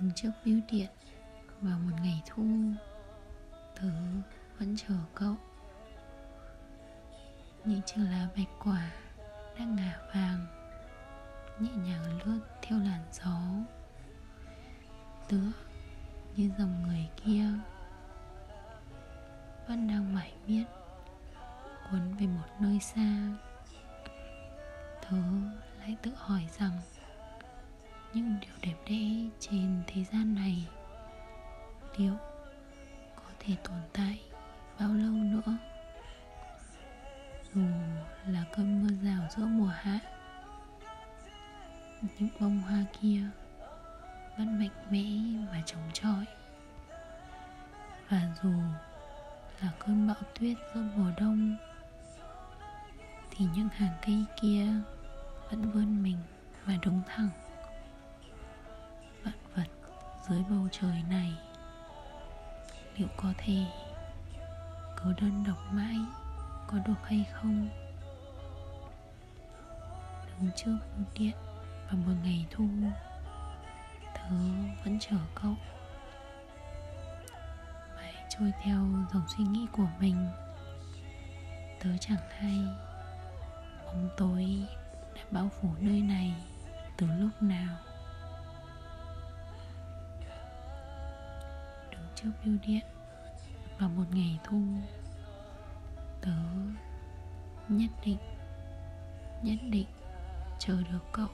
Đứng trước bưu điện Vào một ngày thu. Tớ vẫn chờ cậu. Những chiếc lá bạch quả Đang ngả vàng, Nhẹ nhàng lướt theo làn gió. Tựa như dòng người kia, Vẫn đang mải miết, Cuốn về một nơi xa. Tớ lại tự hỏi rằng những điều đẹp đẽ trên thế gian này. Liệu có thể tồn tại bao lâu nữa? Dù là cơn mưa rào giữa mùa hạ, những bông hoa kia vẫn mạnh mẽ và chống chọi. Và dù là cơn bão tuyết giữa mùa đông, thì những hàng cây kia vẫn vươn mình và đứng thẳng dưới bầu trời này, liệu có thể cứ đơn độc mãi có được hay không? Đứng trước bưu điện vào một ngày thu thứ vẫn chờ cậu. Mãi trôi theo dòng suy nghĩ của mình, tớ chẳng hay bóng tối đã bao phủ nơi này từ lúc nào. Trước bưu điện. Vào một ngày thu, tớ nhất định nhất định chờ được cậu.